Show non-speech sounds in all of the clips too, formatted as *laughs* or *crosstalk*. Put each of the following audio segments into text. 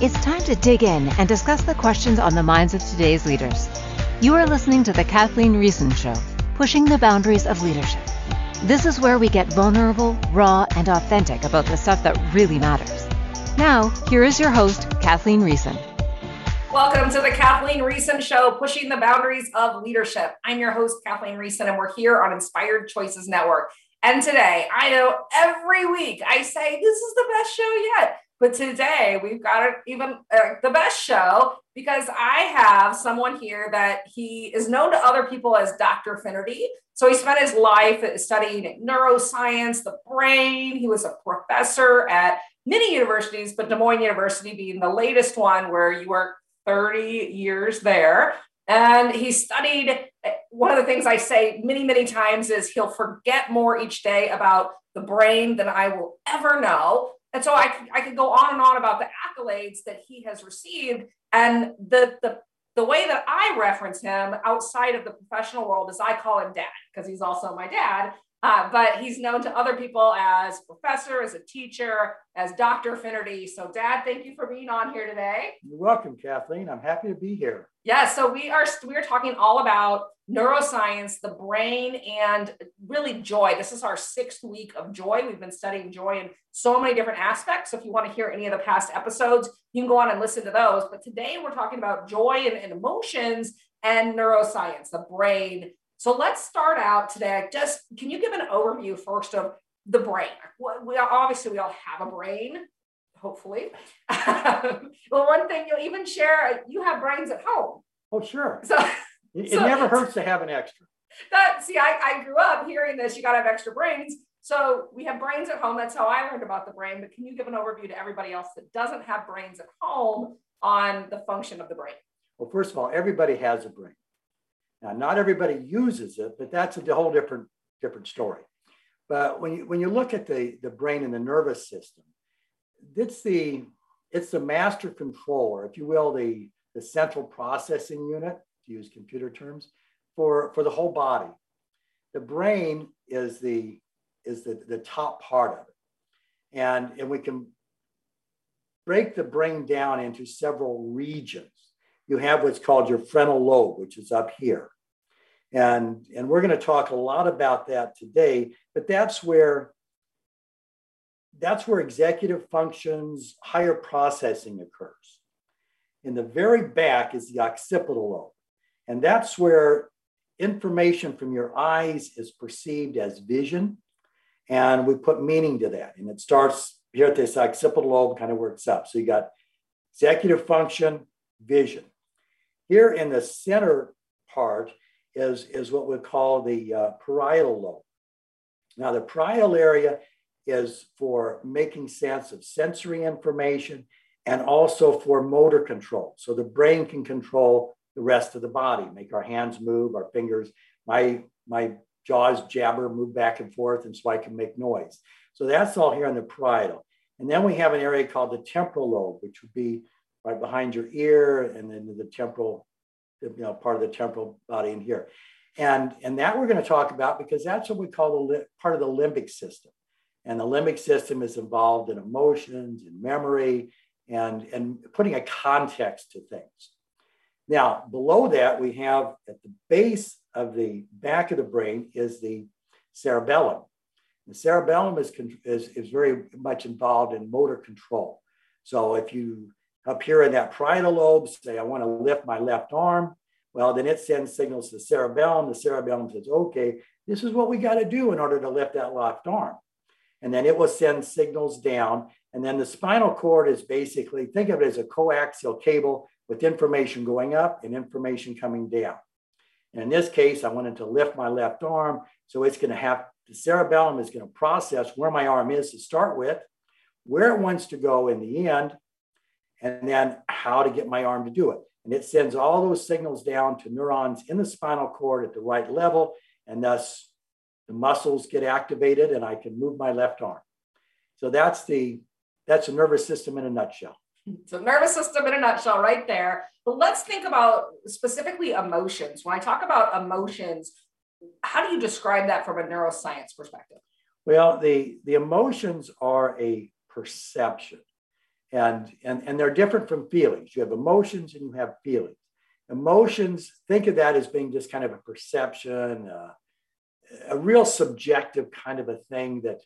It's time to dig in and discuss the questions on the minds of today's leaders. You are listening to The Kathleen Riessen Show, pushing the boundaries of leadership. This is where we get vulnerable, raw, and authentic about the stuff that really matters. Now, here is your host, Kathleen Riessen. Welcome to the Kathleen Riessen Show, pushing the boundaries of leadership. I'm your host, Kathleen Riessen, and we're here on Inspired Choices Network. And today, I know every week I say this is the best show yet. But today we've got even uh, the best show because I have someone here that he is known to other people as Dr. Finnerty. So he spent his life studying neuroscience, the brain. He was a professor at many universities, but Des Moines University being the latest one where you worked 30 years there. And he studied. Uh, one of the things I say many, many times is he'll forget more each day about the brain than I will ever know. And so I, I could go on and on about the accolades that he has received. And the, the, the way that I reference him outside of the professional world is I call him dad because he's also my dad. Uh, but he's known to other people as professor, as a teacher, as Dr. Finnerty. So, Dad, thank you for being on here today. You're welcome, Kathleen. I'm happy to be here. Yeah, so we are we are talking all about neuroscience, the brain, and really joy. This is our sixth week of joy. We've been studying joy in so many different aspects. So if you want to hear any of the past episodes, you can go on and listen to those. But today we're talking about joy and, and emotions and neuroscience, the brain, so let's start out today. Just can you give an overview first of the brain? We obviously we all have a brain, hopefully. *laughs* well, one thing you'll even share, you have brains at home. Oh, sure. So *laughs* it, so, never hurts to have an extra. That see, I, I grew up hearing this. You got to have extra brains. So we have brains at home. That's how I learned about the brain. But can you give an overview to everybody else that doesn't have brains at home on the function of the brain? Well, first of all, everybody has a brain. Now, not everybody uses it, but that's a whole different, different story. But when you, when you look at the, the brain and the nervous system, it's the, it's the master controller, if you will, the, the central processing unit, to use computer terms, for, for the whole body. The brain is the, is the, the top part of it. And, and we can break the brain down into several regions. You have what's called your frontal lobe, which is up here. And, and we're going to talk a lot about that today, but that's where that's where executive functions, higher processing occurs. In the very back is the occipital lobe. And that's where information from your eyes is perceived as vision. And we put meaning to that. And it starts here at this occipital lobe, kind of works up. So you got executive function, vision. Here in the center part is, is what we call the uh, parietal lobe. Now, the parietal area is for making sense of sensory information and also for motor control. So the brain can control the rest of the body, make our hands move, our fingers, my, my jaws jabber, move back and forth, and so I can make noise. So that's all here on the parietal. And then we have an area called the temporal lobe, which would be right behind your ear and then the temporal you know, part of the temporal body in here. And, and that we're going to talk about because that's what we call the part of the limbic system. And the limbic system is involved in emotions and memory and, and putting a context to things. Now, below that, we have at the base of the back of the brain is the cerebellum. The cerebellum is, is, is very much involved in motor control. So if you up here in that parietal lobe, say, I want to lift my left arm. Well, then it sends signals to the cerebellum. The cerebellum says, okay, this is what we got to do in order to lift that left arm. And then it will send signals down. And then the spinal cord is basically, think of it as a coaxial cable with information going up and information coming down. And in this case, I wanted to lift my left arm. So it's going to have, the cerebellum is going to process where my arm is to start with, where it wants to go in the end, and then how to get my arm to do it. And it sends all those signals down to neurons in the spinal cord at the right level, and thus the muscles get activated and I can move my left arm. So that's the that's the nervous system in a nutshell. *laughs* So nervous system in a nutshell right there. But let's think about specifically emotions. When I talk about emotions, how do you describe that from a neuroscience perspective? Well, the, the emotions are a perception. And, and, and they're different from feelings. You have emotions and you have feelings. Emotions, think of that as being just kind of a perception, uh, a real subjective kind of a thing that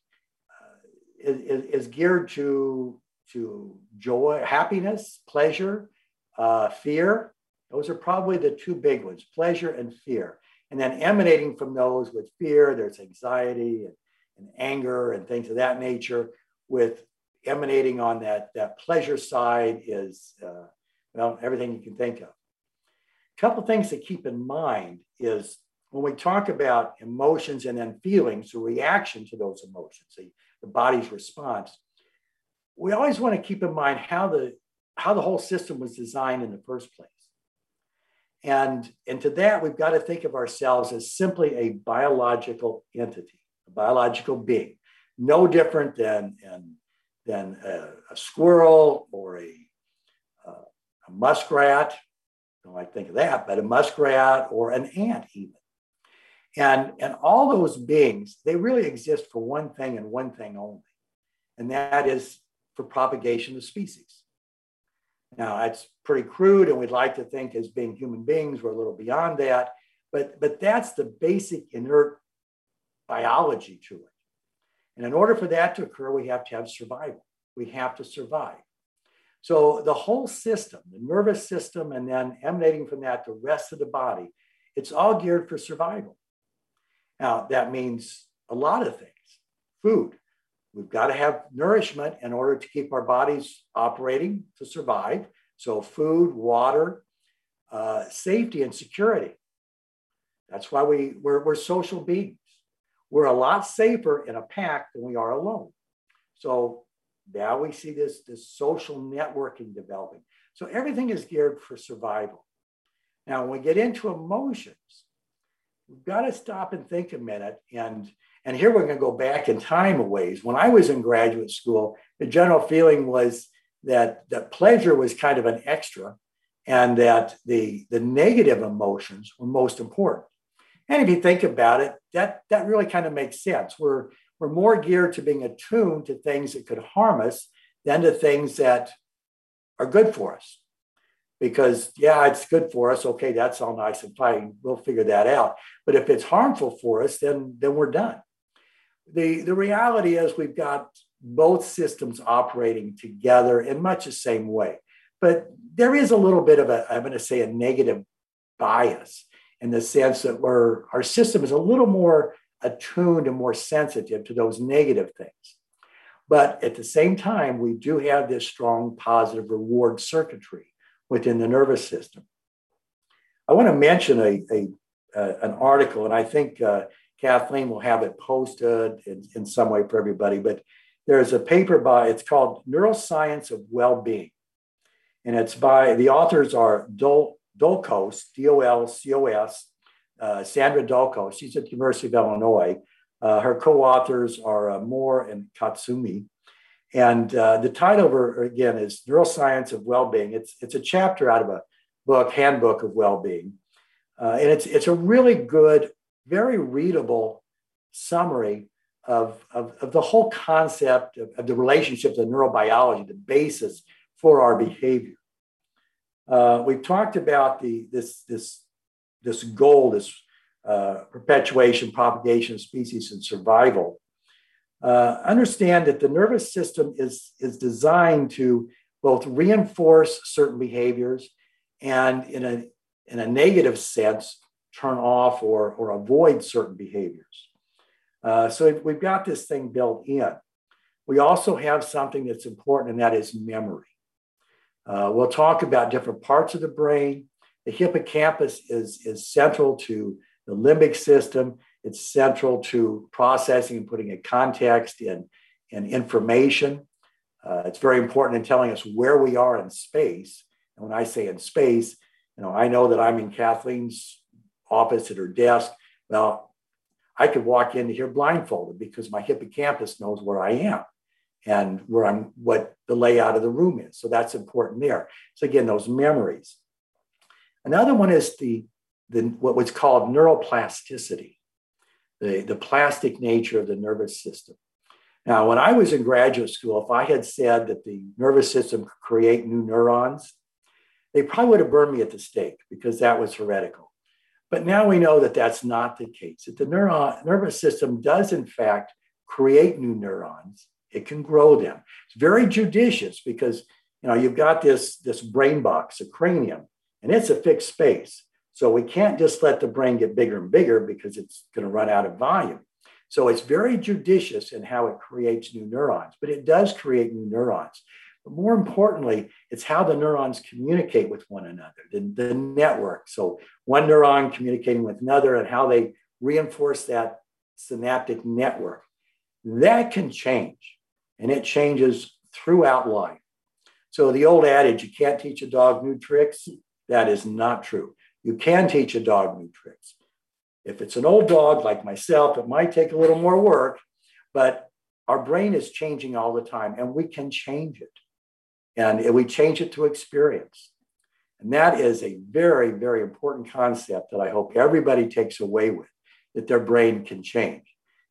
uh, is, is geared to, to joy, happiness, pleasure, uh, fear. Those are probably the two big ones pleasure and fear. And then emanating from those with fear, there's anxiety and, and anger and things of that nature. With emanating on that, that pleasure side is, uh, well, everything you can think of. A couple things to keep in mind is when we talk about emotions and then feelings, the reaction to those emotions, the, the body's response, we always want to keep in mind how the how the whole system was designed in the first place. And, and to that, we've got to think of ourselves as simply a biological entity, a biological being, no different than, than, than a, a squirrel or a, uh, a muskrat. Don't like think of that, but a muskrat or an ant, even. And, and all those beings, they really exist for one thing and one thing only, and that is for propagation of species. Now, that's pretty crude, and we'd like to think as being human beings, we're a little beyond that. But, but that's the basic inert biology to it. And in order for that to occur, we have to have survival. We have to survive. So the whole system, the nervous system, and then emanating from that, the rest of the body, it's all geared for survival. Now, that means a lot of things food, We've got to have nourishment in order to keep our bodies operating to survive. So, food, water, uh, safety, and security. That's why we, we're, we're social beings. We're a lot safer in a pack than we are alone. So, now we see this, this social networking developing. So, everything is geared for survival. Now, when we get into emotions, we've got to stop and think a minute and and here we're going to go back in time a ways. When I was in graduate school, the general feeling was that, that pleasure was kind of an extra and that the, the negative emotions were most important. And if you think about it, that, that really kind of makes sense. We're, we're more geared to being attuned to things that could harm us than to things that are good for us. Because, yeah, it's good for us. Okay, that's all nice and fine. We'll figure that out. But if it's harmful for us, then, then we're done the, the reality is we've got both systems operating together in much the same way. But there is a little bit of a, I'm going to say, a negative bias in the sense that we're, our system is a little more attuned and more sensitive to those negative things. But at the same time, we do have this strong positive reward circuitry within the nervous system. I want to mention a, a an article, and I think uh, Kathleen will have it posted in, in some way for everybody. But there's a paper by, it's called Neuroscience of Well-Being. And it's by, the authors are Dol, Dolcos, D-O-L-C-O-S, uh, Sandra Dolcos. She's at the University of Illinois. Uh, her co-authors are uh, Moore and Katsumi. And uh, the title of her, again, is Neuroscience of Well-Being. It's, it's a chapter out of a book, Handbook of Well-Being. Uh, and it's, it's a really good very readable summary of, of, of the whole concept of, of, the relationship to neurobiology, the basis for our behavior. Uh, we've talked about the, this, this, this goal, this uh, perpetuation, propagation of species and survival. Uh, understand that the nervous system is, is designed to both reinforce certain behaviors and in a, in a negative sense, turn off or, or avoid certain behaviors. Uh, so we've got this thing built in. We also have something that's important, and that is memory. Uh, we'll talk about different parts of the brain. The hippocampus is, is central to the limbic system. It's central to processing and putting a context in, in information. Uh, it's very important in telling us where we are in space. And when I say in space, you know, I know that I'm in Kathleen's office at her desk. Well, I could walk in here blindfolded because my hippocampus knows where I am and where I'm, what the layout of the room is. So that's important there. So again, those memories. Another one is the, the what was called neuroplasticity, the, the plastic nature of the nervous system. Now, when I was in graduate school, if I had said that the nervous system could create new neurons, they probably would have burned me at the stake because that was heretical. But now we know that that's not the case, that the neuron, nervous system does, in fact, create new neurons. It can grow them. It's very judicious because you know you've got this, this brain box, a cranium, and it's a fixed space. So we can't just let the brain get bigger and bigger because it's going to run out of volume. So it's very judicious in how it creates new neurons, but it does create new neurons. But more importantly, it's how the neurons communicate with one another, the, the network. So one neuron communicating with another and how they reinforce that synaptic network. That can change, and it changes throughout life. So the old adage, you can't teach a dog new tricks, that is not true. You can teach a dog new tricks. If it's an old dog like myself, it might take a little more work, but our brain is changing all the time and we can change it. And we change it to experience. And that is a very, very important concept that I hope everybody takes away with that their brain can change.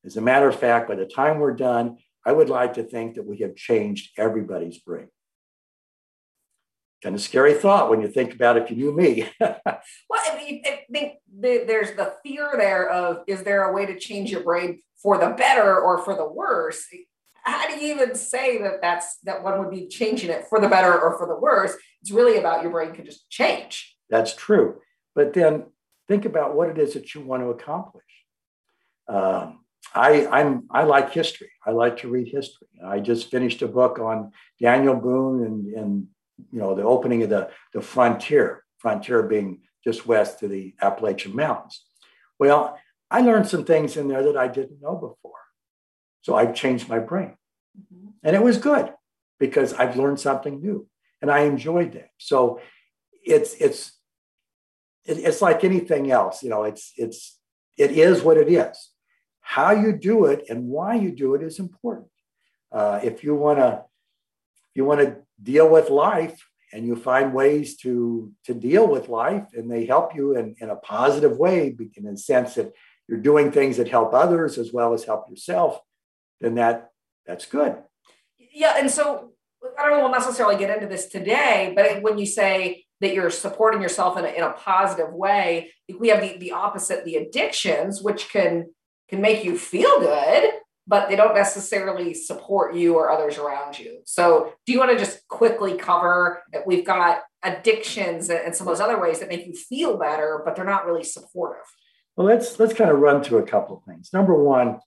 As a matter of fact, by the time we're done, I would like to think that we have changed everybody's brain kind of scary thought when you think about it, if you knew me. *laughs* well, I, mean, I think there's the fear there of is there a way to change your brain for the better or for the worse? How do you even say that that's that one would be changing it for the better or for the worse? It's really about your brain can just change. That's true, but then think about what it is that you want to accomplish. Um, I, I'm I like history. I like to read history. I just finished a book on Daniel Boone and, and you know, the opening of the, the frontier, frontier being just west of the Appalachian Mountains. Well, I learned some things in there that I didn't know before. So I've changed my brain. Mm-hmm. And it was good because I've learned something new and I enjoyed that. So it's it's it's like anything else, you know, it's it's it is what it is. How you do it and why you do it is important. Uh, if you want to you want to deal with life and you find ways to to deal with life and they help you in, in a positive way in the sense that you're doing things that help others as well as help yourself then that that's good yeah and so i don't know we'll necessarily get into this today but when you say that you're supporting yourself in a, in a positive way we have the, the opposite the addictions which can can make you feel good but they don't necessarily support you or others around you. So, do you want to just quickly cover that we've got addictions and some of those other ways that make you feel better, but they're not really supportive? Well, let's let's kind of run through a couple of things. Number one,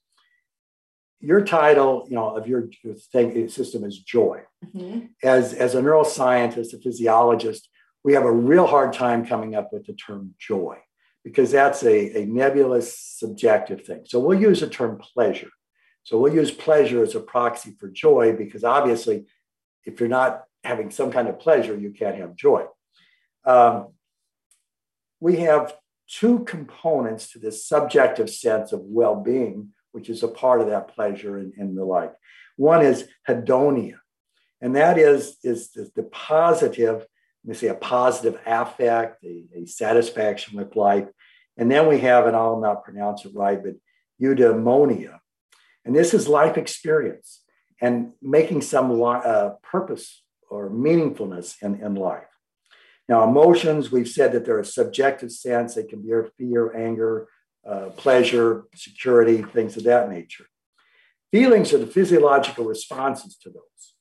your title, you know, of your, thing, system is joy. Mm-hmm. As as a neuroscientist, a physiologist, we have a real hard time coming up with the term joy because that's a, a nebulous, subjective thing. So we'll use the term pleasure. So we'll use pleasure as a proxy for joy because obviously, if you're not having some kind of pleasure, you can't have joy. Um, we have two components to this subjective sense of well being, which is a part of that pleasure and, and the like. One is hedonia, and that is, is the, positive, let me say, a positive affect, a, a, satisfaction with life. And then we have, and I'll not pronounce it right, but eudaimonia, and this is life experience and making some uh, purpose or meaningfulness in, in life. Now, emotions, we've said that they're a subjective sense. They can be fear, anger, uh, pleasure, security, things of that nature. Feelings are the physiological responses to those.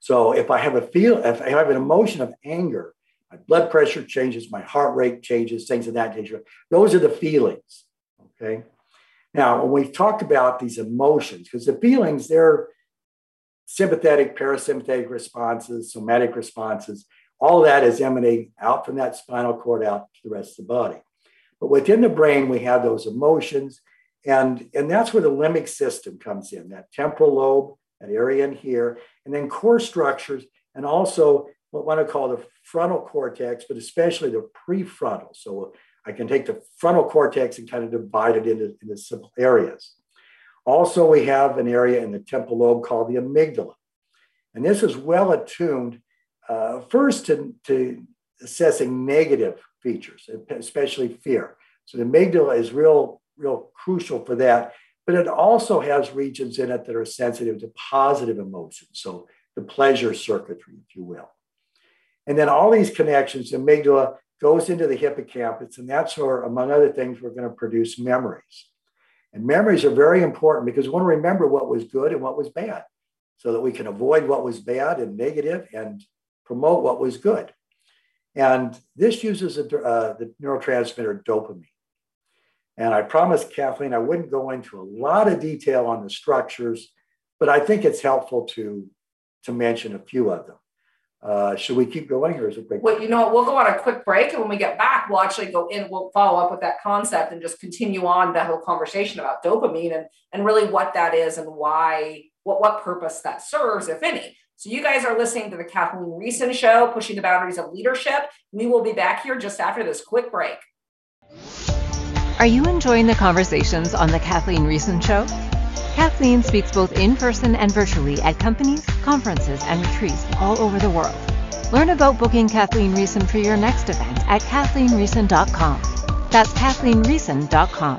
So if I have a feel, if I have an emotion of anger, my blood pressure changes, my heart rate changes, things of that nature. Those are the feelings. Okay. Now, when we talk about these emotions, because the feelings, they're sympathetic, parasympathetic responses, somatic responses, all that is emanating out from that spinal cord out to the rest of the body. But within the brain, we have those emotions, and, and that's where the limbic system comes in, that temporal lobe, that area in here, and then core structures, and also what one would call the frontal cortex, but especially the prefrontal. So I can take the frontal cortex and kind of divide it into, into simple areas. Also, we have an area in the temporal lobe called the amygdala. And this is well attuned uh, first to, to assessing negative features, especially fear. So the amygdala is real, real crucial for that. but it also has regions in it that are sensitive to positive emotions. So the pleasure circuitry, if you will. And then all these connections, the amygdala goes into the hippocampus, and that's where, among other things, we're going to produce memories. And memories are very important because we want to remember what was good and what was bad so that we can avoid what was bad and negative and promote what was good. And this uses a, uh, the neurotransmitter dopamine. And I promised Kathleen I wouldn't go into a lot of detail on the structures, but I think it's helpful to, to mention a few of them. Uh, should we keep going or is it break? Well, you know, we'll go on a quick break. And when we get back, we'll actually go in, we'll follow up with that concept and just continue on the whole conversation about dopamine and, and really what that is and why, what, what purpose that serves, if any. So you guys are listening to the Kathleen Riessen Show, Pushing the Boundaries of Leadership. We will be back here just after this quick break. Are you enjoying the conversations on the Kathleen Riessen Show? Kathleen speaks both in person and virtually at companies, conferences, and retreats all over the world. Learn about booking Kathleen Riessen for your next event at kathleenriessen.com. That's kathleenriessen.com.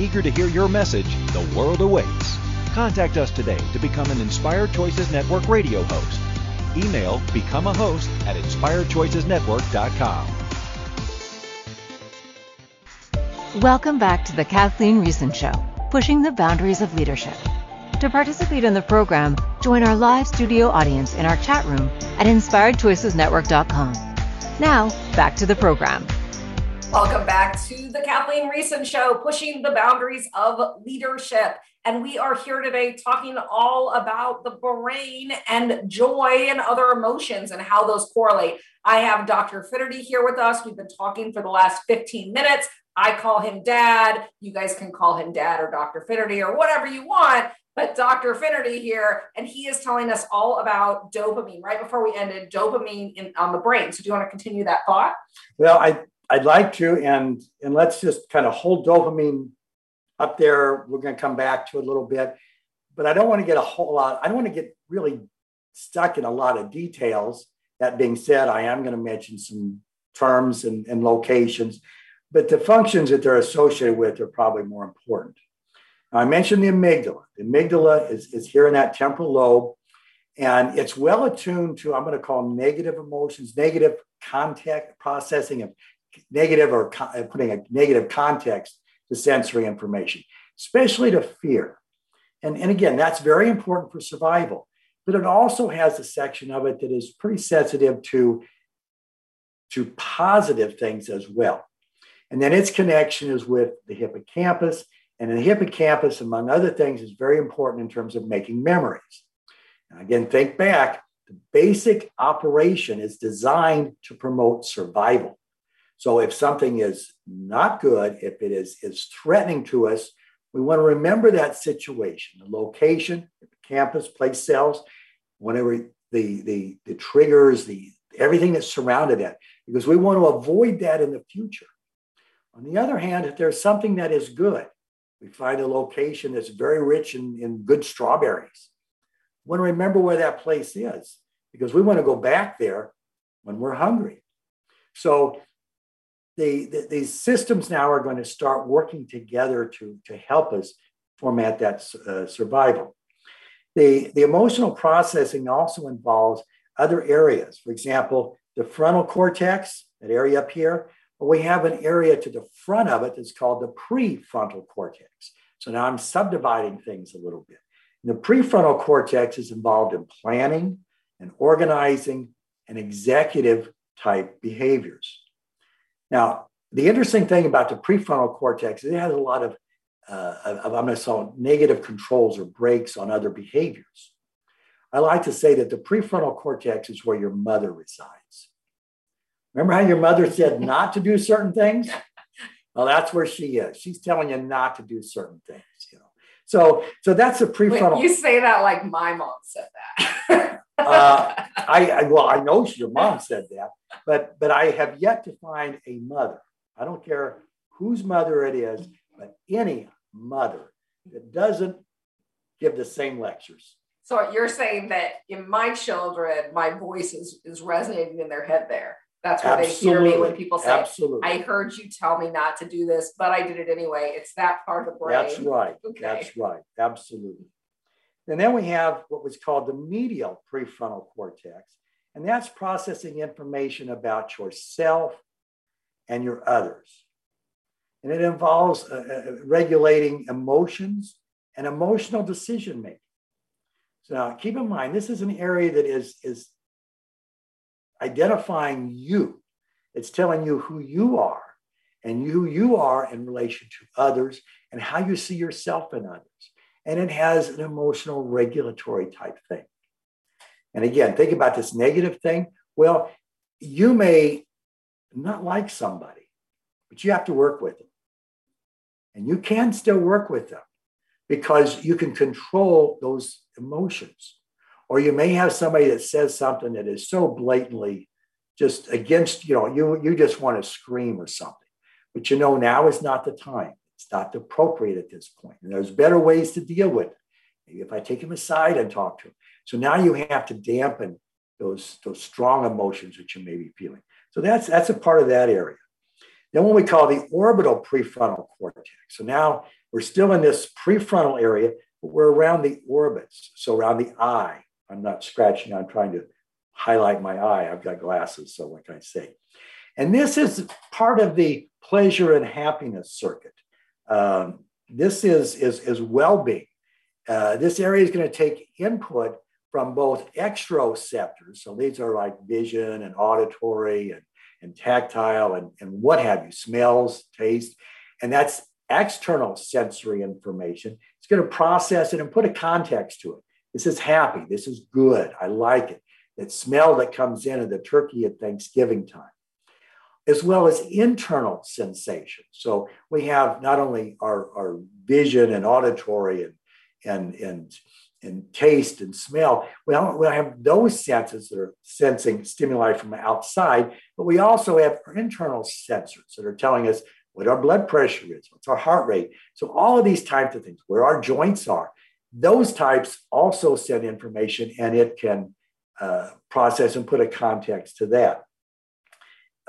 Eager to hear your message, the world awaits. Contact us today to become an Inspired Choices Network radio host Email become a host at inspiredchoicesnetwork.com. Welcome back to the Kathleen Riessen Show, pushing the boundaries of leadership. To participate in the program, join our live studio audience in our chat room at inspiredchoicesnetwork.com. Now, back to the program. Welcome back to the Kathleen Riessen Show, pushing the boundaries of leadership. And we are here today talking all about the brain and joy and other emotions and how those correlate. I have Dr. Finnerty here with us. We've been talking for the last 15 minutes. I call him dad. You guys can call him dad or Dr. Finnerty or whatever you want. But Dr. Finnerty here, and he is telling us all about dopamine right before we ended dopamine in, on the brain. So, do you want to continue that thought? Well, I, I'd like to, and and let's just kind of hold dopamine up there. We're going to come back to it a little bit, but I don't want to get a whole lot. I don't want to get really stuck in a lot of details. That being said, I am going to mention some terms and, and locations, but the functions that they're associated with are probably more important. Now, I mentioned the amygdala. The amygdala is, is here in that temporal lobe, and it's well attuned to, I'm going to call negative emotions, negative contact processing of negative or co- uh, putting a negative context to sensory information, especially to fear. And, and again, that's very important for survival. But it also has a section of it that is pretty sensitive to, to positive things as well. And then its connection is with the hippocampus. And the hippocampus, among other things, is very important in terms of making memories. And again, think back the basic operation is designed to promote survival. So if something is not good, if it is, is threatening to us, we want to remember that situation, the location, the campus, place cells, whenever the, the, the triggers, the everything that surrounded that, because we want to avoid that in the future. On the other hand, if there's something that is good, we find a location that's very rich in, in good strawberries. We want to remember where that place is because we want to go back there when we're hungry. So the, the, these systems now are going to start working together to, to help us format that uh, survival. The, the emotional processing also involves other areas. For example, the frontal cortex, that area up here, but we have an area to the front of it that's called the prefrontal cortex. So now I'm subdividing things a little bit. And the prefrontal cortex is involved in planning and organizing and executive type behaviors. Now, the interesting thing about the prefrontal cortex is it has a lot of, uh, of I'm going to call negative controls or brakes on other behaviors. I like to say that the prefrontal cortex is where your mother resides. Remember how your mother said *laughs* not to do certain things? Well, that's where she is. She's telling you not to do certain things, you know. So, so that's a prefrontal. Wait, you say that like my mom said that. *laughs* uh, I, I, well, I know your mom said that, but but I have yet to find a mother. I don't care whose mother it is, but any mother that doesn't give the same lectures. So you're saying that in my children, my voice is, is resonating in their head there. That's where Absolutely. they hear me when people say, Absolutely. I heard you tell me not to do this, but I did it anyway. It's that part of the brain. That's right. Okay. That's right. Absolutely. And then we have what was called the medial prefrontal cortex, and that's processing information about yourself and your others. And it involves uh, uh, regulating emotions and emotional decision making. So now keep in mind, this is an area that is, is identifying you. It's telling you who you are and who you are in relation to others and how you see yourself in others. And it has an emotional regulatory type thing. And again, think about this negative thing. Well, you may not like somebody, but you have to work with them. And you can still work with them because you can control those emotions. Or you may have somebody that says something that is so blatantly just against, you know, you, you just want to scream or something. But you know, now is not the time. It's not appropriate at this point. And there's better ways to deal with it. Maybe if I take him aside and talk to him. So now you have to dampen those, those strong emotions that you may be feeling. So that's, that's a part of that area. Then what we call the orbital prefrontal cortex. So now we're still in this prefrontal area, but we're around the orbits. So around the eye. I'm not scratching, I'm trying to highlight my eye. I've got glasses, so what can I say? And this is part of the pleasure and happiness circuit. Um, this is, is, is well being. Uh, this area is going to take input from both exteroceptors. So these are like vision and auditory and, and tactile and, and what have you, smells, taste. And that's external sensory information. It's going to process it and put a context to it. This is happy. This is good. I like it that smell that comes in of the turkey at Thanksgiving time, as well as internal sensations. So we have not only our, our vision and auditory and, and, and, and taste and smell, we we have those senses that are sensing stimuli from outside, but we also have our internal sensors that are telling us what our blood pressure is, what's our heart rate. So all of these types of things, where our joints are, those types also send information and it can uh, process and put a context to that.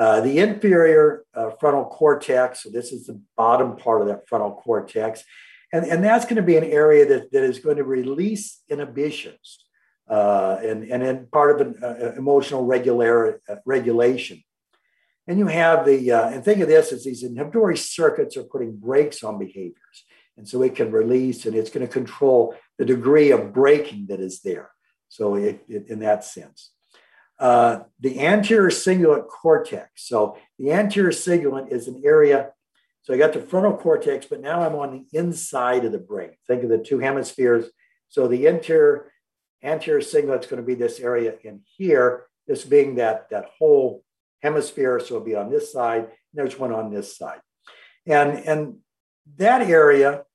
Uh, the inferior uh, frontal cortex, so this is the bottom part of that frontal cortex, and, and that's going to be an area that, that is going to release inhibitions uh, and, and part of an uh, emotional regular, regulation. And you have the, and think of this as these inhibitory circuits are putting brakes on behaviors. And so it can release and it's going to control the degree of braking that is there. So it, it, in that sense. Uh, the anterior cingulate cortex. So the anterior cingulate is an area. So I got the frontal cortex, but now I'm on the inside of the brain. Think of the two hemispheres. So the anterior anterior cingulate is going to be this area in here. This being that that whole hemisphere. So it'll be on this side. And there's one on this side, and and that area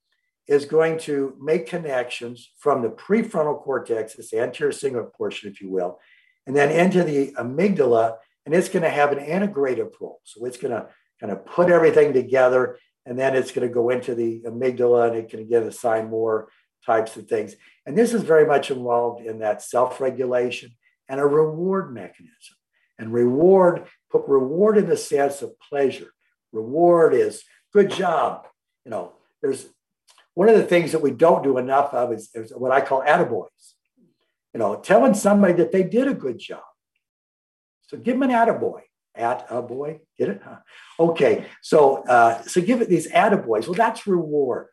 is going to make connections from the prefrontal cortex, this anterior cingulate portion, if you will, and then into the amygdala, and it's going to have an integrative role. So it's going to kind of put everything together, and then it's going to go into the amygdala, and it can again assign more types of things. And this is very much involved in that self-regulation and a reward mechanism. And reward, put reward in the sense of pleasure. Reward is good job. You know, there's one of the things that we don't do enough of is, is what I call attaboys. You know, telling somebody that they did a good job. So give them an attaboy. At a boy, get it? Huh? Okay, so uh, so give it these attaboys. Well, that's reward,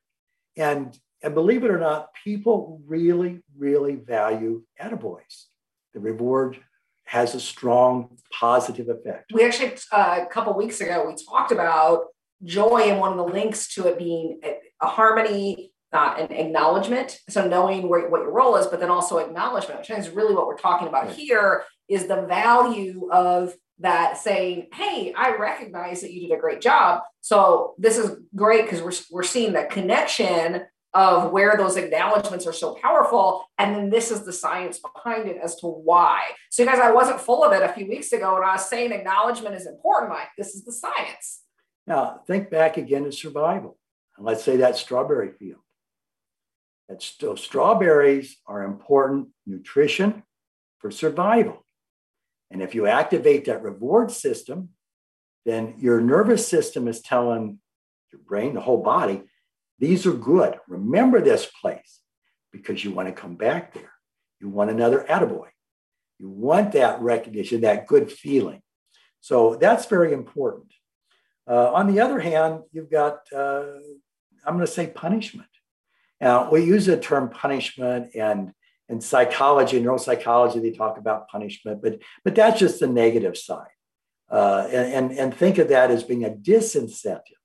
and and believe it or not, people really really value attaboys. The reward has a strong positive effect. We actually uh, a couple weeks ago we talked about joy and one of the links to it being a harmony, uh, an acknowledgement. So knowing where, what your role is, but then also acknowledgement, which is really what we're talking about right. here is the value of that saying, Hey, I recognize that you did a great job. So this is great because we're, we're seeing the connection of where those acknowledgments are so powerful. And then this is the science behind it as to why. So, you guys, I wasn't full of it a few weeks ago when I was saying acknowledgement is important. Like, this is the science. Now, think back again to survival. And let's say that strawberry field. That st- strawberries are important nutrition for survival. And if you activate that reward system, then your nervous system is telling your brain, the whole body, these are good. Remember this place because you want to come back there. You want another attaboy. You want that recognition, that good feeling. So that's very important. Uh, on the other hand, you've got, uh, I'm going to say punishment. Now, we use the term punishment and in psychology, neuropsychology, they talk about punishment, but, but that's just the negative side. Uh, and, and, and think of that as being a disincentive.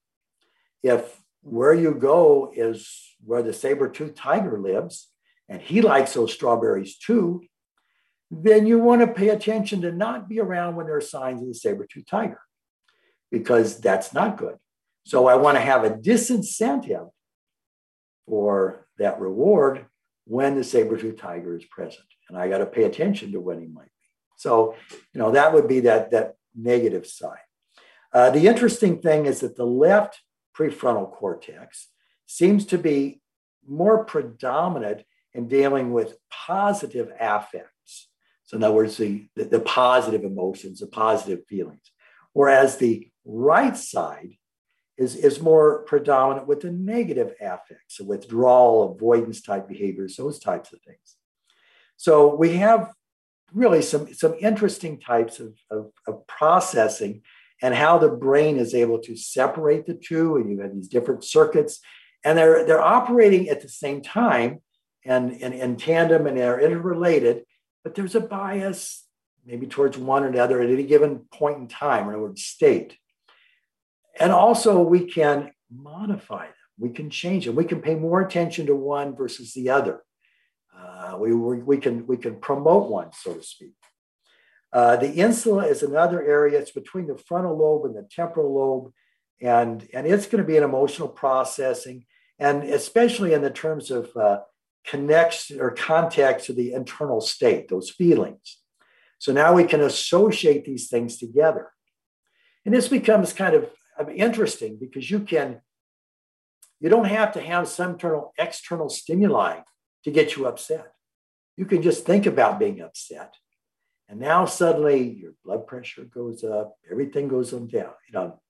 If where you go is where the saber-toothed tiger lives, and he likes those strawberries too, then you want to pay attention to not be around when there are signs of the saber-toothed tiger, because that's not good. So I want to have a disincentive for that reward when the saber-tooth tiger is present. And I got to pay attention to when he might be. So, you know, that would be that, that negative side. Uh, the interesting thing is that the left prefrontal cortex seems to be more predominant in dealing with positive affects. So, in other words, the, the, the positive emotions, the positive feelings. Whereas the right side is, is more predominant with the negative affects, withdrawal, avoidance type behaviors, those types of things. So we have really some, some interesting types of, of, of processing and how the brain is able to separate the two, and you have these different circuits, and they're they're operating at the same time and in, tandem and they're interrelated, but there's a bias maybe towards one or the other at any given point in time, or in a words, state. And also, we can modify them. We can change them. We can pay more attention to one versus the other. Uh, we, we, can, we can promote one, so to speak. Uh, the insula is another area. It's between the frontal lobe and the temporal lobe. And, and it's going to be an emotional processing, and especially in the terms of uh, connects or context to the internal state, those feelings. So now we can associate these things together. And this becomes kind of interesting because you can, you don't have to have some internal, external stimuli to get you upset. You can just think about being upset. And now suddenly your blood pressure goes up, everything goes on down. You know,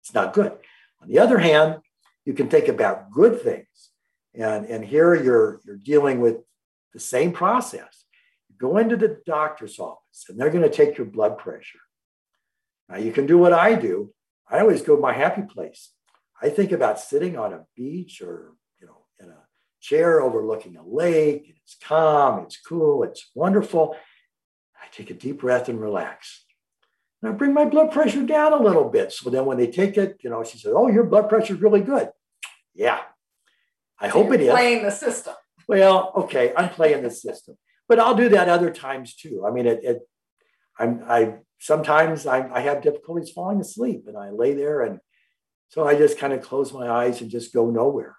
it's not good. On the other hand, you can think about good things. And, and here you're, you're dealing with the same process. You go into the doctor's office and they're going to take your blood pressure. Now you can do what I do I always go to my happy place. I think about sitting on a beach or, you know, in a chair overlooking a lake. And it's calm, it's cool, it's wonderful. I take a deep breath and relax. And I bring my blood pressure down a little bit. So then when they take it, you know, she says, Oh, your blood pressure is really good. Yeah. I hope You're it is. Playing the system. Well, okay, I'm playing the system. But I'll do that other times too. I mean, it, it I'm I sometimes I, I have difficulties falling asleep and I lay there and so I just kind of close my eyes and just go nowhere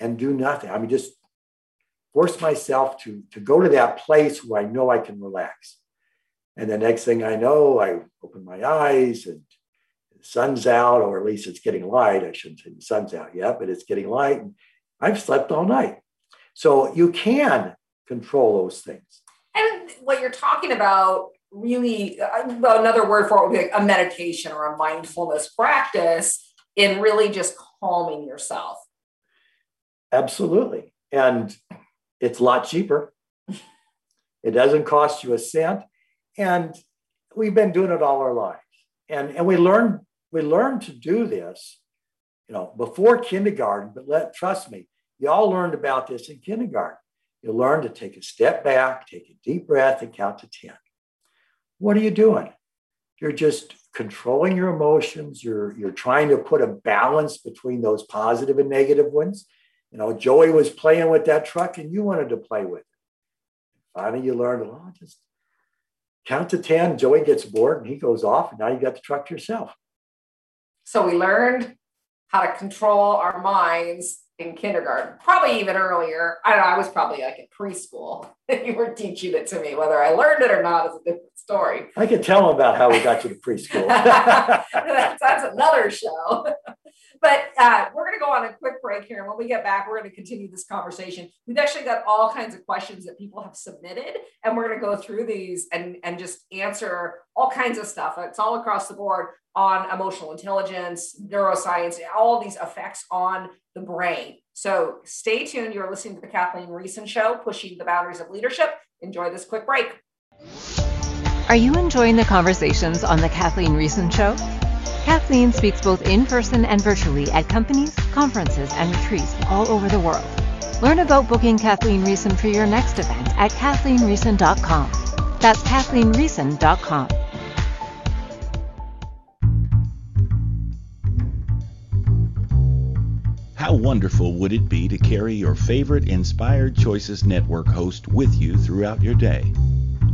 and do nothing. I mean, just force myself to, to go to that place where I know I can relax. And the next thing I know, I open my eyes and the sun's out, or at least it's getting light. I shouldn't say the sun's out yet, but it's getting light. And I've slept all night. So you can control those things. And what you're talking about really uh, another word for it would be like a meditation or a mindfulness practice in really just calming yourself. Absolutely. And it's a lot cheaper. It doesn't cost you a cent. And we've been doing it all our lives. And, and we learn we learned to do this, you know, before kindergarten, but let trust me, you all learned about this in kindergarten. You learn to take a step back, take a deep breath, and count to 10 what are you doing? You're just controlling your emotions. You're, you're trying to put a balance between those positive and negative ones. You know, Joey was playing with that truck and you wanted to play with it. Finally, you learned, well, just count to 10, Joey gets bored and he goes off, and now you got the truck to yourself. So we learned how to control our minds in kindergarten, probably even earlier. I don't know, I was probably like in preschool. *laughs* you were teaching it to me. Whether I learned it or not is a different story. I can tell them about how we got you to preschool. *laughs* that's, that's another show. *laughs* But uh, we're going to go on a quick break here. And when we get back, we're going to continue this conversation. We've actually got all kinds of questions that people have submitted, and we're going to go through these and, and just answer all kinds of stuff. It's all across the board on emotional intelligence, neuroscience, all these effects on the brain. So stay tuned. You're listening to the Kathleen Riessen Show, pushing the boundaries of leadership. Enjoy this quick break. Are you enjoying the conversations on the Kathleen Riessen Show? Kathleen speaks both in person and virtually at companies, conferences, and retreats all over the world. Learn about booking Kathleen Riessen for your next event at kathleenriessen.com. That's kathleenriessen.com. How wonderful would it be to carry your favorite Inspired Choices Network host with you throughout your day?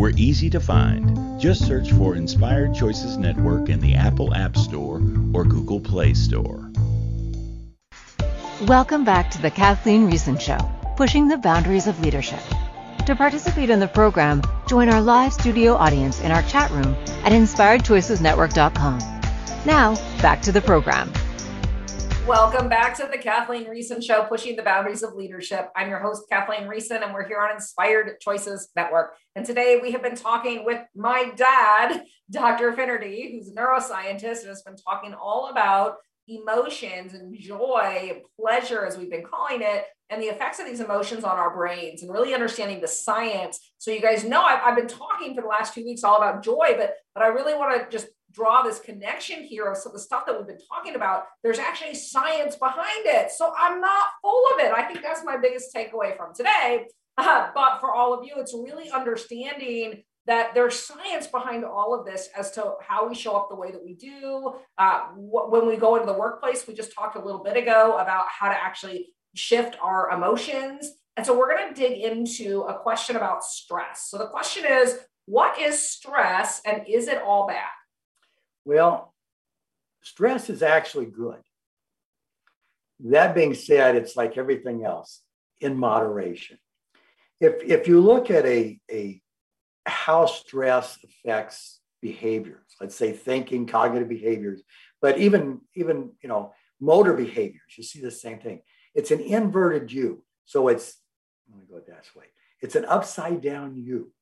We're easy to find. Just search for Inspired Choices Network in the Apple App Store or Google Play Store. Welcome back to the Kathleen Riessen Show, pushing the boundaries of leadership. To participate in the program, join our live studio audience in our chat room at inspiredchoicesnetwork.com. Now, back to the program. Welcome back to the Kathleen Riessen Show, pushing the boundaries of leadership. I'm your host, Kathleen Riessen, and we're here on Inspired Choices Network. And today we have been talking with my dad, Dr. Finnerty, who's a neuroscientist and has been talking all about emotions and joy, pleasure, as we've been calling it, and the effects of these emotions on our brains and really understanding the science. So you guys know I've, I've been talking for the last two weeks all about joy, but but I really want to just draw this connection here of of the stuff that we've been talking about. There's actually science behind it. So I'm not full of it. I think that's my biggest takeaway from today. Uh, but for all of you, it's really understanding that there's science behind all of this as to how we show up the way that we do. Uh, wh- when we go into the workplace, we just talked a little bit ago about how to actually shift our emotions. And so we're going to dig into a question about stress. So the question is, what is stress and is it all bad? Well, stress is actually good. That being said, it's like everything else in moderation. If, if you look at a, a how stress affects behaviors, let's say thinking, cognitive behaviors, but even, even you know, motor behaviors, you see the same thing. It's an inverted U. So it's, let me go this way. It's an upside down U.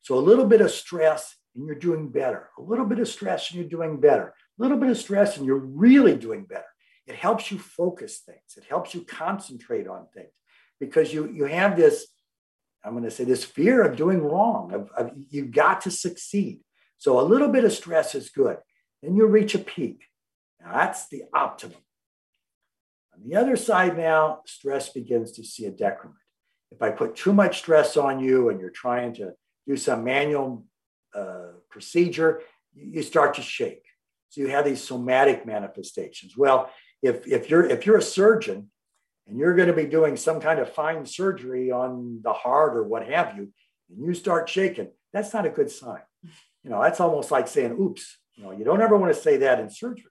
So a little bit of stress and you're doing better. A little bit of stress and you're doing better. A little bit of stress and you're really doing better. It helps you focus things. It helps you concentrate on things because you, you have this, I'm going to say this fear of doing wrong. Of, of, you've got to succeed. So a little bit of stress is good. Then you reach a peak. Now that's the optimum. On the other side now, stress begins to see a decrement. If I put too much stress on you and you're trying to do some manual uh, procedure, you start to shake. So you have these somatic manifestations. Well, if, if you're if you're a surgeon and you're going to be doing some kind of fine surgery on the heart or what have you, and you start shaking, that's not a good sign. You know, that's almost like saying, oops, you know, you don't ever want to say that in surgery.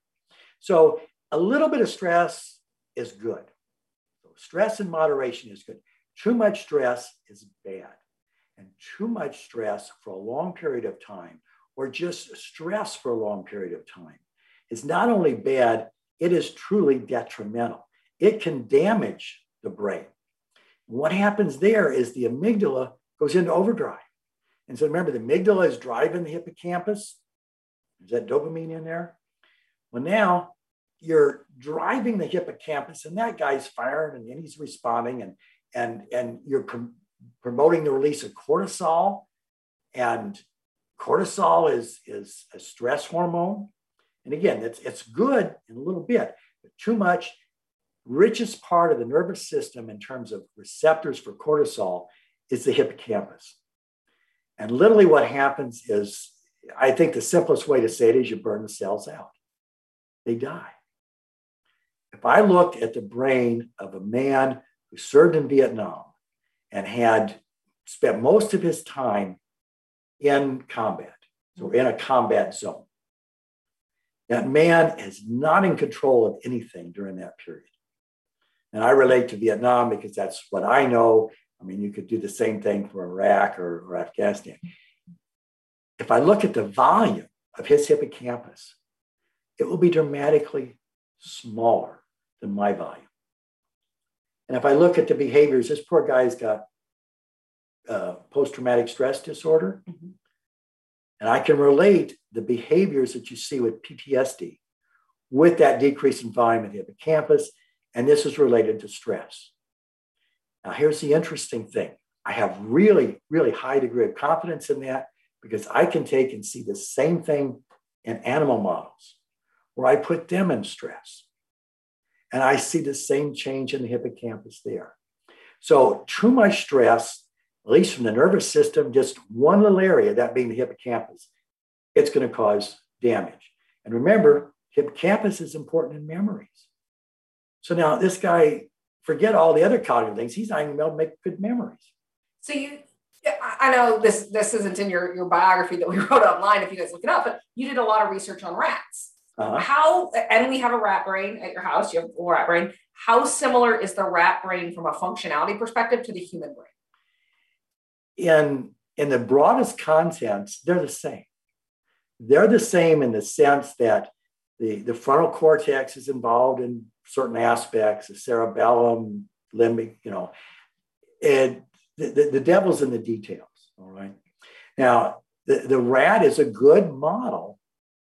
So a little bit of stress is good. So stress in moderation is good. Too much stress is bad and too much stress for a long period of time, or just stress for a long period of time, is not only bad, it is truly detrimental. It can damage the brain. What happens there is the amygdala goes into overdrive. And so remember, the amygdala is driving the hippocampus. Is that dopamine in there? Well, now you're driving the hippocampus, and that guy's firing and he's responding, and and and you're promoting the release of cortisol. And cortisol is, is a stress hormone. And again, it's, it's good in a little bit, but too much richest part of the nervous system in terms of receptors for cortisol is the hippocampus. And literally, what happens is I think the simplest way to say it is you burn the cells out, they die. If I looked at the brain of a man who served in Vietnam and had spent most of his time in combat, so mm-hmm. in a combat zone, that man is not in control of anything during that period. And I relate to Vietnam because that's what I know. I mean, you could do the same thing for Iraq or, or Afghanistan. If I look at the volume of his hippocampus, it will be dramatically smaller than my volume. And if I look at the behaviors, this poor guy's got uh, post traumatic stress disorder. Mm-hmm. And I can relate the behaviors that you see with PTSD with that decrease in volume of the hippocampus. And this is related to stress. Now, here's the interesting thing I have really, really high degree of confidence in that because I can take and see the same thing in animal models where I put them in stress. And I see the same change in the hippocampus there. So, too much stress, at least from the nervous system, just one little area, that being the hippocampus, it's going to cause damage. And remember, hippocampus is important in memories. So now this guy, forget all the other cognitive things, he's not even able to make good memories. So you I know this this isn't in your, your biography that we *laughs* wrote online if you guys look it up, but you did a lot of research on rats. Uh-huh. How and we have a rat brain at your house. You have a rat brain. How similar is the rat brain from a functionality perspective to the human brain? In in the broadest contents, they're the same. They're the same in the sense that the, the frontal cortex is involved in certain aspects, the cerebellum, limbic, you know, and the, the, the devil's in the details. All right. Now, the, the rat is a good model.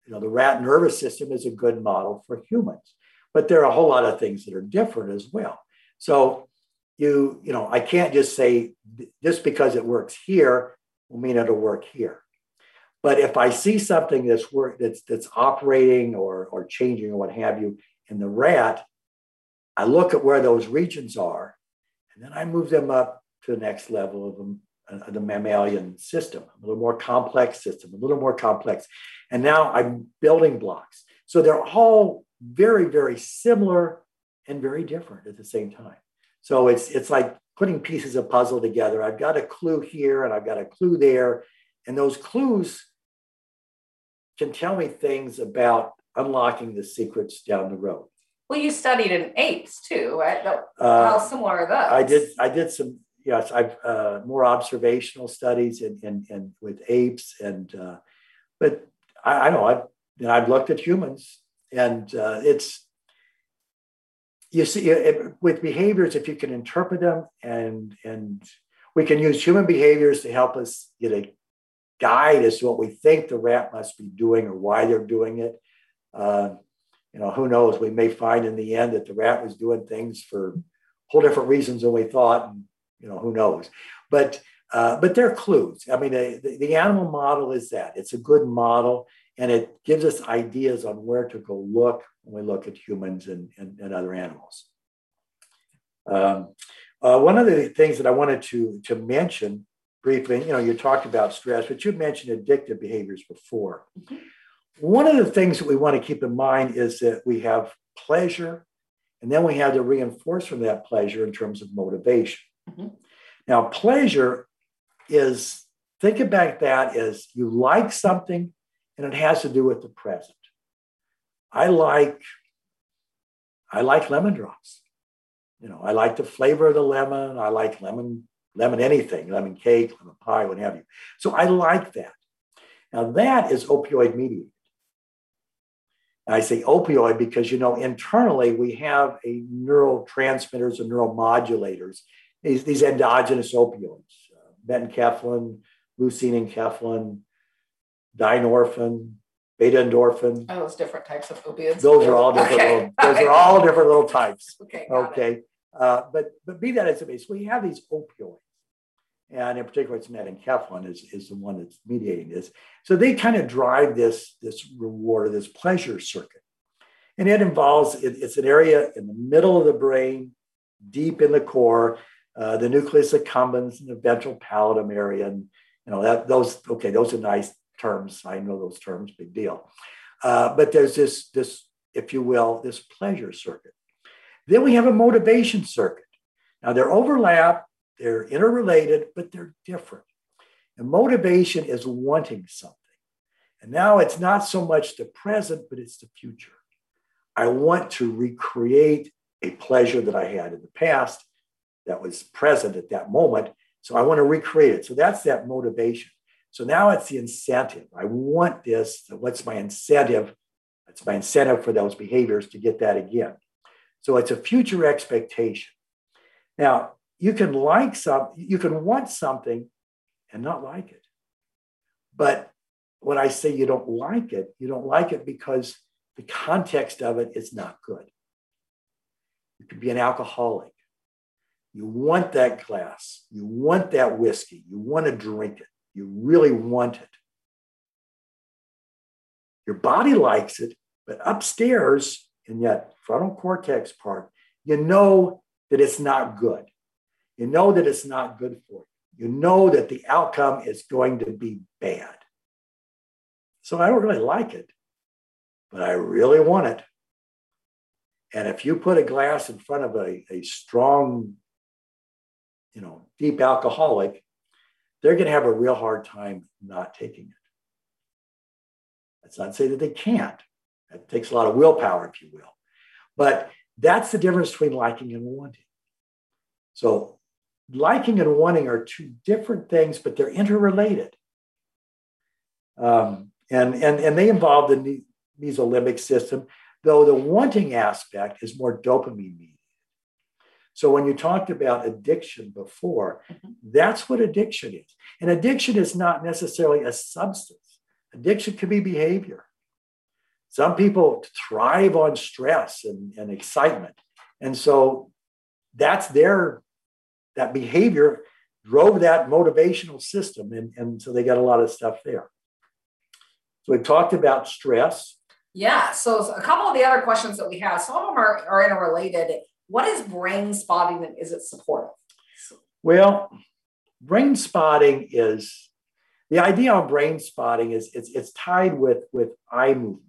You know, the rat nervous system is a good model for humans, but there are a whole lot of things that are different as well. So you, you know, I can't just say just because it works here will mean it'll work here. But if I see something that's work that's that's operating or or changing or what have you in the rat, I look at where those regions are, and then I move them up to the next level of the, uh, the mammalian system, a little more complex system, a little more complex. And now I'm building blocks. So they're all very, very similar and very different at the same time. So it's it's like putting pieces of puzzle together. I've got a clue here and I've got a clue there. And those clues can tell me things about unlocking the secrets down the road. Well, you studied in apes too, right? Uh, How similar are those? I did. I did some yes, I've uh, more observational studies in, in, in with apes, and uh, but I, I know I've you know, I've looked at humans, and uh, it's you see it, with behaviors if you can interpret them, and and we can use human behaviors to help us get a guide as to what we think the rat must be doing or why they're doing it. Uh, you know, who knows? We may find in the end that the rat was doing things for whole different reasons than we thought, and you know, who knows? But uh, but they're clues. I mean, the, the animal model is that it's a good model, and it gives us ideas on where to go look when we look at humans and, and, and other animals. Um, uh, one of the things that I wanted to to mention briefly, you know, you talked about stress, but you mentioned addictive behaviors before. Mm-hmm. One of the things that we want to keep in mind is that we have pleasure, and then we have to reinforce from that pleasure in terms of motivation. Mm-hmm. Now, pleasure is think about that as you like something and it has to do with the present. I like I like lemon drops. You know, I like the flavor of the lemon. I like lemon lemon anything, lemon cake, lemon pie, what have you. So I like that. Now that is opioid mediated. And I say opioid because you know internally we have a neurotransmitters and neuromodulators these, these endogenous opioids, uh, metenkephalin, leucinenkephalin, dynorphin, beta endorphin. Oh, those different types of opioids. Those are all different. Okay. Little, *laughs* those okay. are all different little types. Okay. Okay. Uh, but but be that as it may, so we have these opioids, and in particular, it's metenkephalin is, is the one that's mediating this. So they kind of drive this this reward, this pleasure circuit. And it involves, it, it's an area in the middle of the brain, deep in the core, uh, the nucleus accumbens and the ventral pallidum area. And, you know, that those, okay, those are nice terms. I know those terms, big deal. Uh, but there's this, this, if you will, this pleasure circuit. Then we have a motivation circuit. Now they're overlap, they're interrelated, but they're different. And motivation is wanting something. And now it's not so much the present, but it's the future. I want to recreate a pleasure that I had in the past that was present at that moment. So I want to recreate it. So that's that motivation. So now it's the incentive. I want this. So what's my incentive? It's my incentive for those behaviors to get that again. So it's a future expectation. Now, you can like some, you can want something and not like it. But when I say you don't like it, you don't like it because the context of it is not good. You could be an alcoholic. You want that glass. You want that whiskey. You want to drink it. You really want it. Your body likes it, but upstairs in that frontal cortex part, you know that it's not good. You know that it's not good for you. You know that the outcome is going to be bad. So I don't really like it, but I really want it. And if you put a glass in front of a, a strong, you know, deep alcoholic, they're going to have a real hard time not taking it. That's not to say that they can't. It takes a lot of willpower, if you will. But that's the difference between liking and wanting. So, liking and wanting are two different things, but they're interrelated. Um, and, and, and they involve the mesolimbic system, though the wanting aspect is more dopamine. So when you talked about addiction before, mm-hmm. that's what addiction is. And addiction is not necessarily a substance. Addiction can be behavior. Some people thrive on stress and, and excitement. And so that's their, that behavior drove that motivational system. And, and so they got a lot of stuff there. So we talked about stress. Yeah. So a couple of the other questions that we have, some of them are, are interrelated. What is brain spotting and is it supportive? Well, brain spotting is the idea of brain spotting is it's, it's tied with, with eye movements.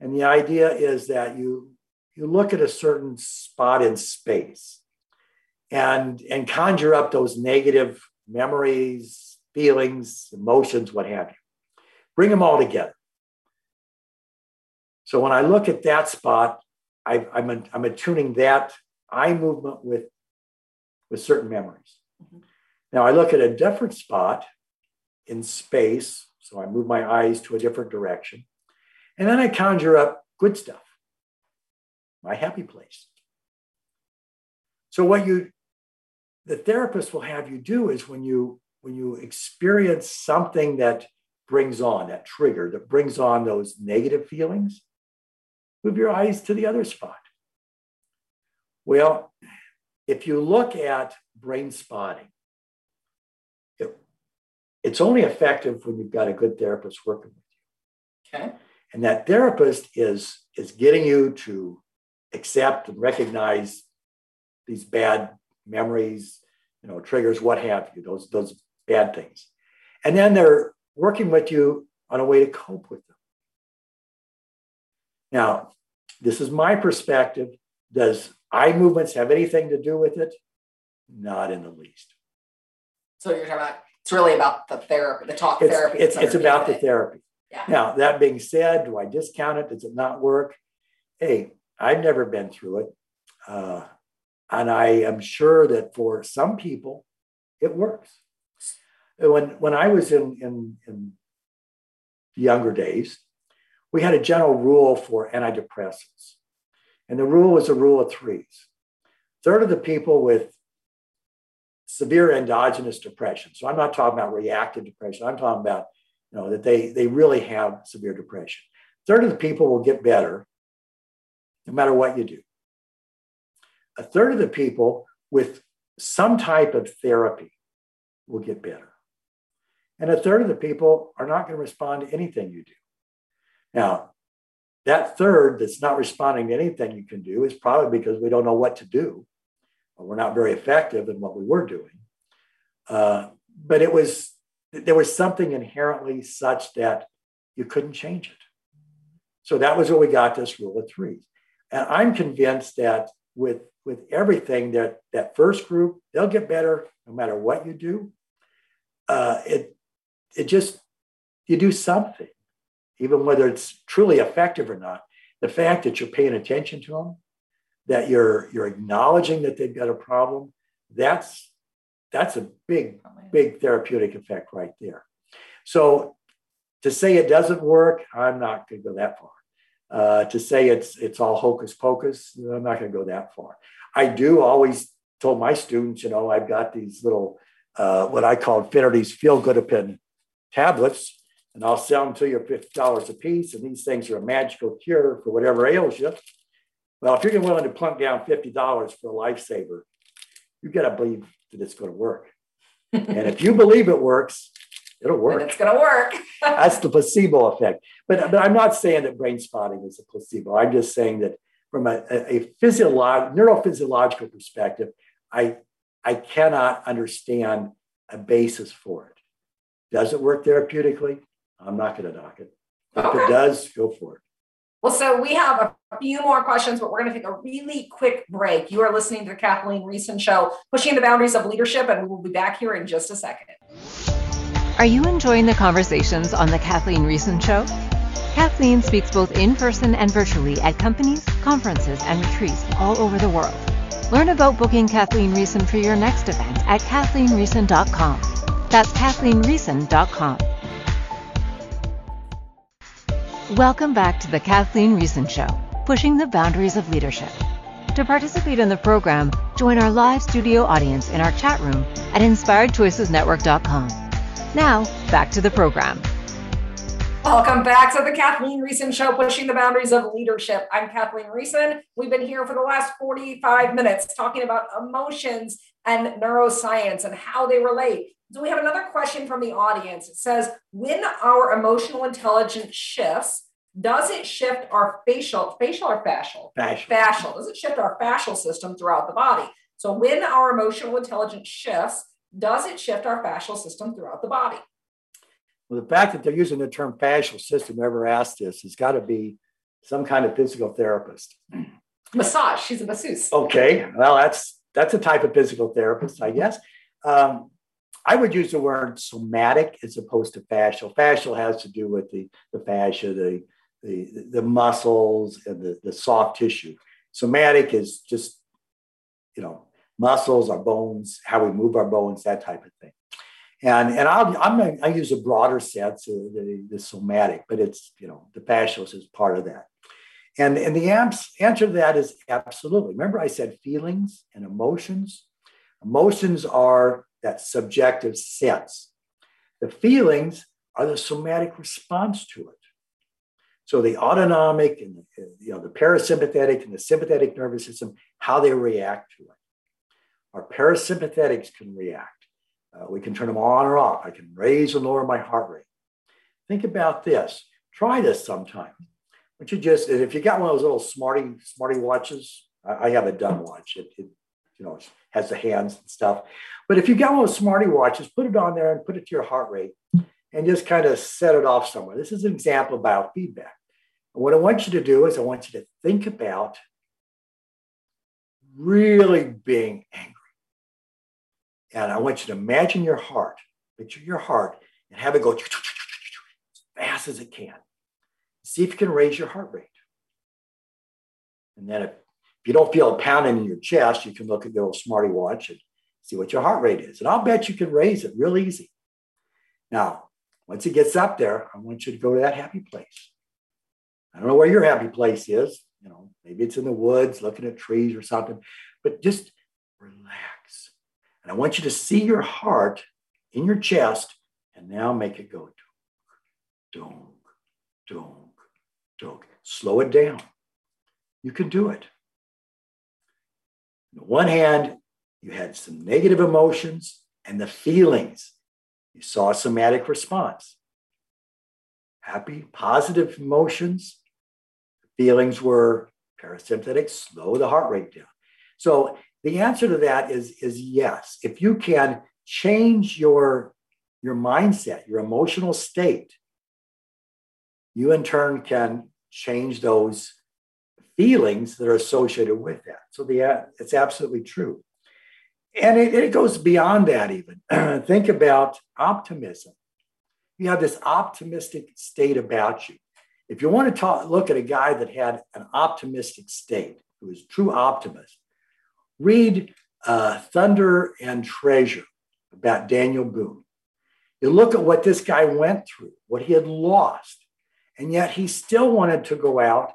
And the idea is that you, you look at a certain spot in space and, and conjure up those negative memories, feelings, emotions, what have you. Bring them all together. So when I look at that spot, I, am I'm attuning that eye movement with, with certain memories. Mm-hmm. Now I look at a different spot in space, so I move my eyes to a different direction, and then I conjure up good stuff, my happy place. So what you, the therapist will have you do is when you when you experience something that brings on that trigger that brings on those negative feelings, move your eyes to the other spot. Well, if you look at brain spotting, it, it's only effective when you've got a good therapist working with you. Okay. And that therapist is, is getting you to accept and recognize these bad memories, you know, triggers, what have you, those, those bad things. And then they're working with you on a way to cope with them. Now, this is my perspective. Does eye movements have anything to do with it? Not in the least. So you're talking about it's really about the therapy, the talk it's, therapy. It's, it's about the therapy. Yeah. Now, that being said, do I discount it? Does it not work? Hey, I've never been through it. Uh, and I am sure that for some people, it works when when I was in in, in younger days, we had a general rule for antidepressants, and the rule was a rule of threes. Third of the people with severe endogenous depression. So I'm not talking about reactive depression. I'm talking about you know that they they really have severe depression. Third of the people will get better no matter what you do. A third of the people with some type of therapy will get better. And a third of the people are not going to respond to anything you do. Now, that third that's not responding to anything you can do is probably because we don't know what to do we're not very effective in what we were doing. Uh, but it was, there was something inherently such that you couldn't change it. So that was what we got this rule of threes. And I'm convinced that with, with everything that that first group, they'll get better no matter what you do. Uh, it, it just, you do something even whether it's truly effective or not, the fact that you're paying attention to them, that you're you're acknowledging that they've got a problem, that's that's a big, big therapeutic effect right there. So to say it doesn't work, I'm not going to go that far. Uh, to say it's it's all hocus pocus, I'm not going to go that far. I do always told my students, you know, I've got these little uh, what I call Finnerty's feel good pin tablets and I'll sell them to you at $50 a piece. And these things are a magical cure for whatever ails you. Well, if you're willing to plunk down $50 for a lifesaver, you got to believe that it's going to work. and if you believe it works, it'll work. And it's going to work. *laughs* That's the placebo effect. But, but I'm not saying that brain spotting is a placebo. I'm just saying that from a, a physiolog- neurophysiological perspective, I, I cannot understand a basis for it. Does it work therapeutically? I'm not going to knock it. If okay. it does, go for it. Well, so we have a few more questions, but we're going to take a really quick break. You are listening to the Kathleen Riessen Show, pushing the boundaries of leadership, and we will be back here in just a second. Are you enjoying the conversations on the Kathleen Riessen Show? Kathleen speaks both in person and virtually at companies, conferences, and retreats all over the world. Learn about booking Kathleen Riessen for your next event at kathleenriessen.com. That's kathleenriessen.com. Welcome back to the Kathleen Riessen Show, pushing the boundaries of leadership. To participate in the program, join our live studio audience in our chat room at inspiredchoicesnetwork.com. Now, back to the program. Welcome back to the Kathleen Riessen Show, pushing the boundaries of leadership. I'm Kathleen Riessen. We've been here for the last 45 minutes talking about emotions and neuroscience and how they relate. So we have another question from the audience. It says, when our emotional intelligence shifts, does it shift our facial, facial or fascial? Fascial. Fascial. Does it shift our fascial system throughout the body? So when our emotional intelligence shifts, does it shift our fascial system throughout the body? Well, the fact that they're using the term fascial system, whoever asked this, has got to be some kind of physical therapist. *clears throat* Massage. She's a masseuse. Okay. Well, that's that's a type of physical therapist, I guess. Um, I would use the word somatic as opposed to fascial. Fascial has to do with the, the fascia, the, the, the muscles, and the, the soft tissue. Somatic is just, you know, muscles, our bones, how we move our bones, that type of thing. And, and I'll, I'm I use a broader sense of the, the somatic, but it's, you know, the fascial is part of that. And, and the answer to that is absolutely. Remember, I said feelings and emotions. Emotions are that subjective sense. The feelings are the somatic response to it. So the autonomic and the, you know, the parasympathetic and the sympathetic nervous system, how they react to it. Our parasympathetics can react. Uh, we can turn them on or off. I can raise or lower my heart rate. Think about this. Try this sometime. But you just, if you got one of those little smarty, smarty watches, I, I have a dumb watch. It, it you know, has the hands and stuff. But if you got one of smarty watches, put it on there and put it to your heart rate and just kind of set it off somewhere. This is an example of biofeedback. What I want you to do is I want you to think about really being angry. And I want you to imagine your heart, picture your heart, and have it go *tsk* as fast as it can. See if you can raise your heart rate. And then if you don't feel a pounding in your chest, you can look at your old smarty watch and see what your heart rate is. And I'll bet you can raise it real easy. Now, once it gets up there, I want you to go to that happy place. I don't know where your happy place is. You know, maybe it's in the woods, looking at trees or something, but just relax. And I want you to see your heart in your chest and now make it go donk, donk, donk. Slow it down. You can do it. On the one hand, you had some negative emotions and the feelings. You saw somatic response. Happy, positive emotions, feelings were parasympathetic, slow the heart rate down. So the answer to that is, is yes. If you can change your, your mindset, your emotional state, you in turn can change those feelings that are associated with that. So the, it's absolutely true. And it, it goes beyond that, even. *clears throat* Think about optimism. You have this optimistic state about you. If you want to talk, look at a guy that had an optimistic state, who was true optimist, read uh, Thunder and Treasure about Daniel Boone. You look at what this guy went through, what he had lost, and yet he still wanted to go out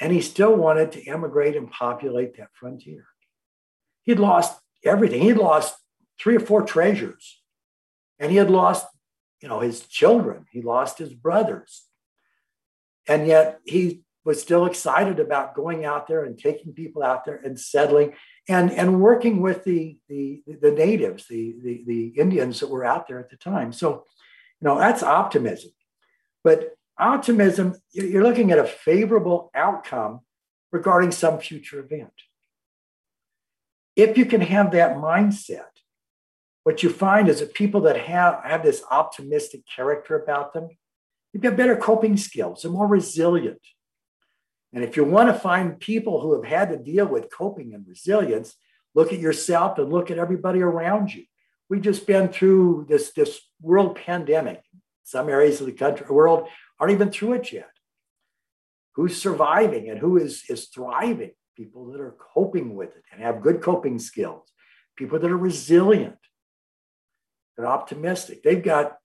and he still wanted to emigrate and populate that frontier. He'd lost everything. He'd lost three or four treasures, and he had lost, you know, his children. He lost his brothers, and yet he was still excited about going out there and taking people out there and settling and and working with the the the natives, the the, the Indians that were out there at the time. So, you know, that's optimism, but optimism you're looking at a favorable outcome regarding some future event if you can have that mindset, what you find is that people that have, have this optimistic character about them, they've got better coping skills, they're more resilient. And if you want to find people who have had to deal with coping and resilience, look at yourself and look at everybody around you. We've just been through this, this world pandemic. Some areas of the country, world aren't even through it yet. Who's surviving and who is, is thriving? people that are coping with it and have good coping skills, people that are resilient, they're optimistic. They've got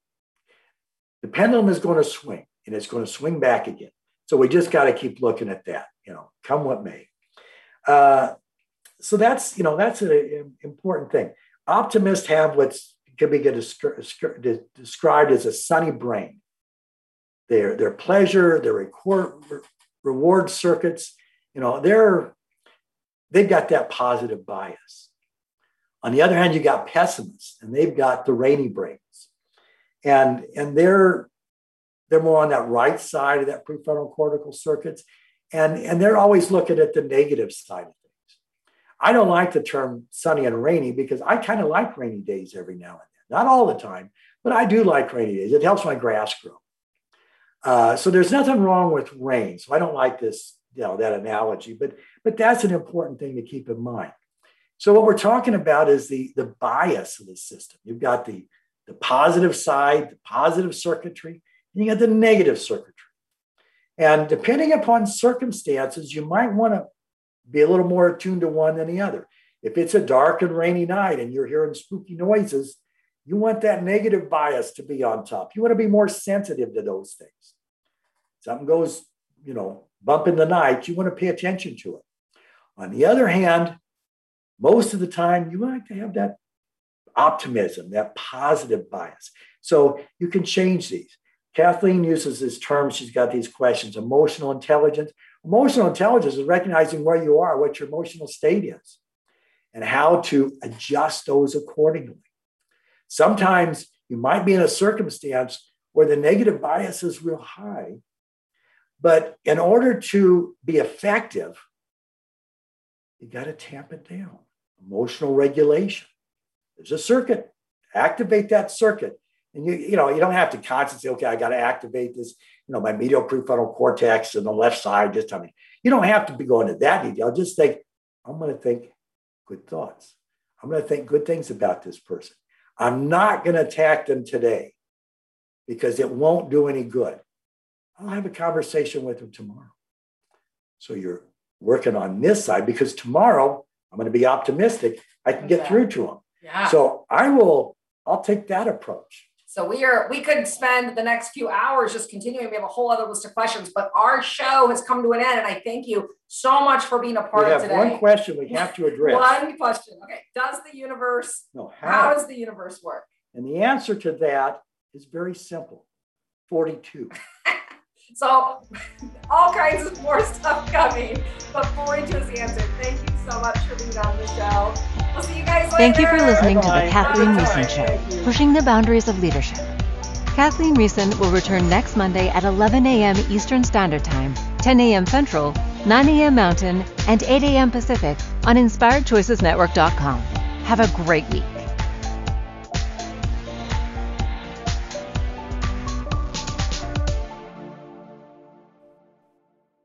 the pendulum is going to swing and it's going to swing back again. So we just got to keep looking at that, you know, come what may. Uh, so that's, you know, that's an important thing. Optimists have what's can be described as a sunny brain. Their, their pleasure, their reward, reward circuits, you know, they're they've got that positive bias. On the other hand, you got pessimists, and they've got the rainy brains, and and they're they're more on that right side of that prefrontal cortical circuits, and and they're always looking at the negative side of things. I don't like the term sunny and rainy because I kind of like rainy days every now and then, not all the time, but I do like rainy days. It helps my grass grow. Uh, so there's nothing wrong with rain. So I don't like this you know that analogy but but that's an important thing to keep in mind. So what we're talking about is the the bias of the system. You've got the the positive side the positive circuitry and you got the negative circuitry. And depending upon circumstances you might want to be a little more attuned to one than the other. If it's a dark and rainy night and you're hearing spooky noises you want that negative bias to be on top you want to be more sensitive to those things something goes you know bump in the night, you want to pay attention to it. On the other hand, most of the time, you like to have that optimism, that positive bias. So you can change these. Kathleen uses this term, she's got these questions emotional intelligence. Emotional intelligence is recognizing where you are, what your emotional state is, and how to adjust those accordingly. Sometimes you might be in a circumstance where the negative bias is real high, but in order to be effective, you got to tamp it down. Emotional regulation. There's a circuit. Activate that circuit. And you, you know, you don't have to constantly okay, I got to activate this, you know, my medial prefrontal cortex and the left side Just this time. You don't have to be going to that detail. Just think, I'm going to think good thoughts. I'm going to think good things about this person. I'm not going to attack them today because it won't do any good. I'll have a conversation with them tomorrow. So you're working on this side because tomorrow I'm going to be optimistic. I can get through to them. Yeah. So I will, I'll take that approach. So we are we could spend the next few hours just continuing. We have a whole other list of questions, but our show has come to an end, and I thank you so much for being a part we of today. One question we have to address. one question. Okay. Does the universe no, how? how does the universe work? And the answer to that is very simple. 42. *laughs* So all kinds of more stuff coming. But 42 is the answer. Thank you so much for being on the show. We'll see you guys later. Thank you for listening Bye-bye. to the Kathleen Riessen Show, pushing the boundaries of leadership. Kathleen Riessen will return next Monday at 11 a.m. Eastern Standard Time 10 a.m. Central, 9 a.m. Mountain, and 8 a.m. Pacific on InspiredChoicesNetwork.com. Have a great week.